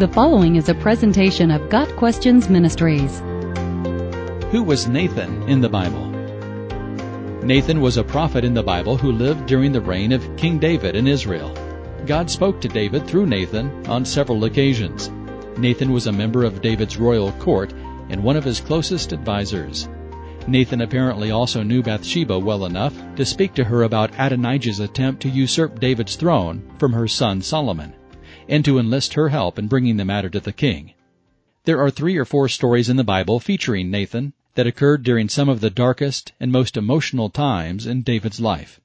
The following is a presentation of Got Questions Ministries. Who was Nathan in the Bible? Nathan was a prophet in the Bible who lived during the reign of King David in Israel. God spoke to David through Nathan on several occasions. Nathan was a member of David's royal court and one of his closest advisors. Nathan apparently also knew Bathsheba well enough to speak to her about Adonijah's attempt to usurp David's throne from her son Solomon and to enlist her help in bringing the matter to the king. There are three or four stories in the Bible featuring Nathan that occurred during some of the darkest and most emotional times in David's life.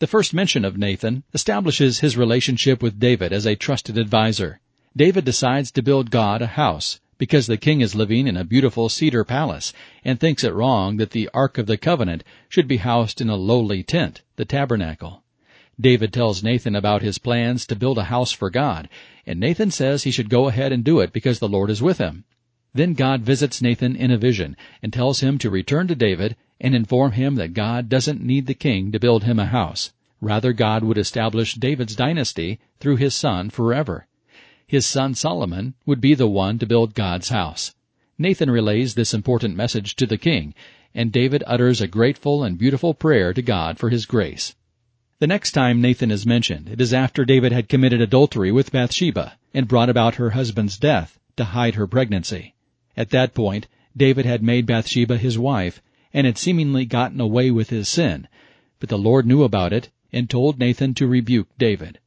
The first mention of Nathan establishes his relationship with David as a trusted advisor. David decides to build God a house because the king is living in a beautiful cedar palace and thinks it wrong that the Ark of the Covenant should be housed in a lowly tent, the tabernacle. David tells Nathan about his plans to build a house for God, and Nathan says he should go ahead and do it because the Lord is with him. Then God visits Nathan in a vision and tells him to return to David and inform him that God doesn't need the king to build him a house. Rather, God would establish David's dynasty through his son forever. His son Solomon would be the one to build God's house. Nathan relays this important message to the king, and David utters a grateful and beautiful prayer to God for his grace. The next time Nathan is mentioned, it is after David had committed adultery with Bathsheba and brought about her husband's death to hide her pregnancy. At that point, David had made Bathsheba his wife and had seemingly gotten away with his sin, but the Lord knew about it and told Nathan to rebuke David.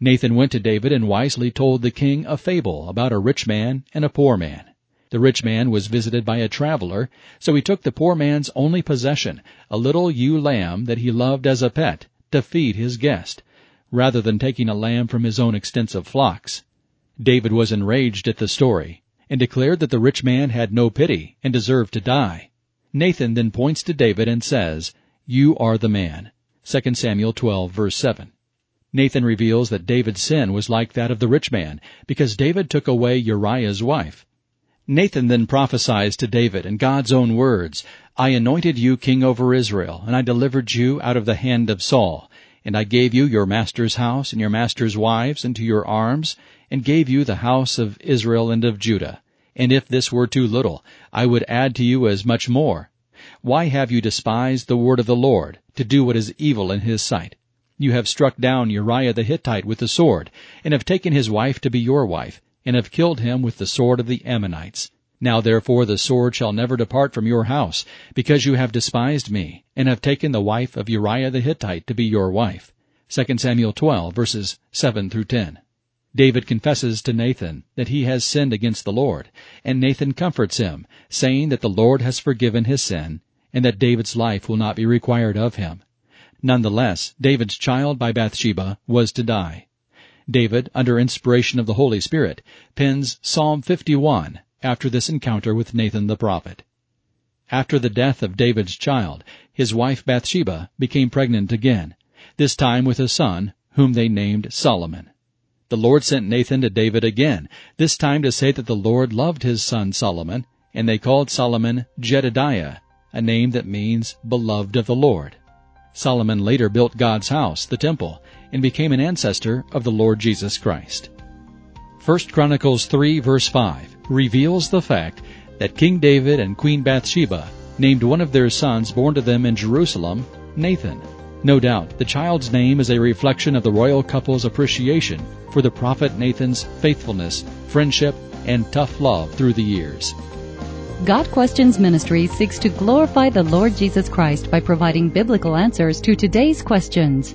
Nathan went to David and wisely told the king a fable about a rich man and a poor man. The rich man was visited by a traveler, so he took the poor man's only possession, a little ewe lamb that he loved as a pet, to feed his guest, rather than taking a lamb from his own extensive flocks. David was enraged at the story, and declared that the rich man had no pity and deserved to die. Nathan then points to David and says, You are the man. 2 Samuel 12 verse 7. Nathan reveals that David's sin was like that of the rich man, because David took away Uriah's wife. Nathan then prophesies to David in God's own words, I anointed you king over Israel, and I delivered you out of the hand of Saul. And I gave you your master's house and your master's wives into your arms, and gave you the house of Israel and of Judah. And if this were too little, I would add to you as much more. Why have you despised the word of the Lord, to do what is evil in his sight? You have struck down Uriah the Hittite with the sword, and have taken his wife to be your wife, and have killed him with the sword of the Ammonites. Now therefore the sword shall never depart from your house, because you have despised me, and have taken the wife of Uriah the Hittite to be your wife. 2 Samuel 12 verses 7 through 10. David confesses to Nathan that he has sinned against the Lord, and Nathan comforts him, saying that the Lord has forgiven his sin, and that David's life will not be required of him. Nonetheless, David's child by Bathsheba was to die. David, under inspiration of the Holy Spirit, pens Psalm 51 after this encounter with Nathan the prophet. After the death of David's child, his wife Bathsheba became pregnant again, this time with a son, whom they named Solomon. The Lord sent Nathan to David again, this time to say that the Lord loved his son Solomon, and they called Solomon Jedediah, a name that means beloved of the Lord. Solomon later built God's house, the temple, and became an ancestor of the Lord Jesus Christ. 1 Chronicles 3 verse 5 reveals the fact that King David and Queen Bathsheba named one of their sons born to them in Jerusalem Nathan. No doubt, the child's name is a reflection of the royal couple's appreciation for the prophet Nathan's faithfulness, friendship, and tough love through the years. Got Questions Ministry seeks to glorify the Lord Jesus Christ by providing biblical answers to today's questions.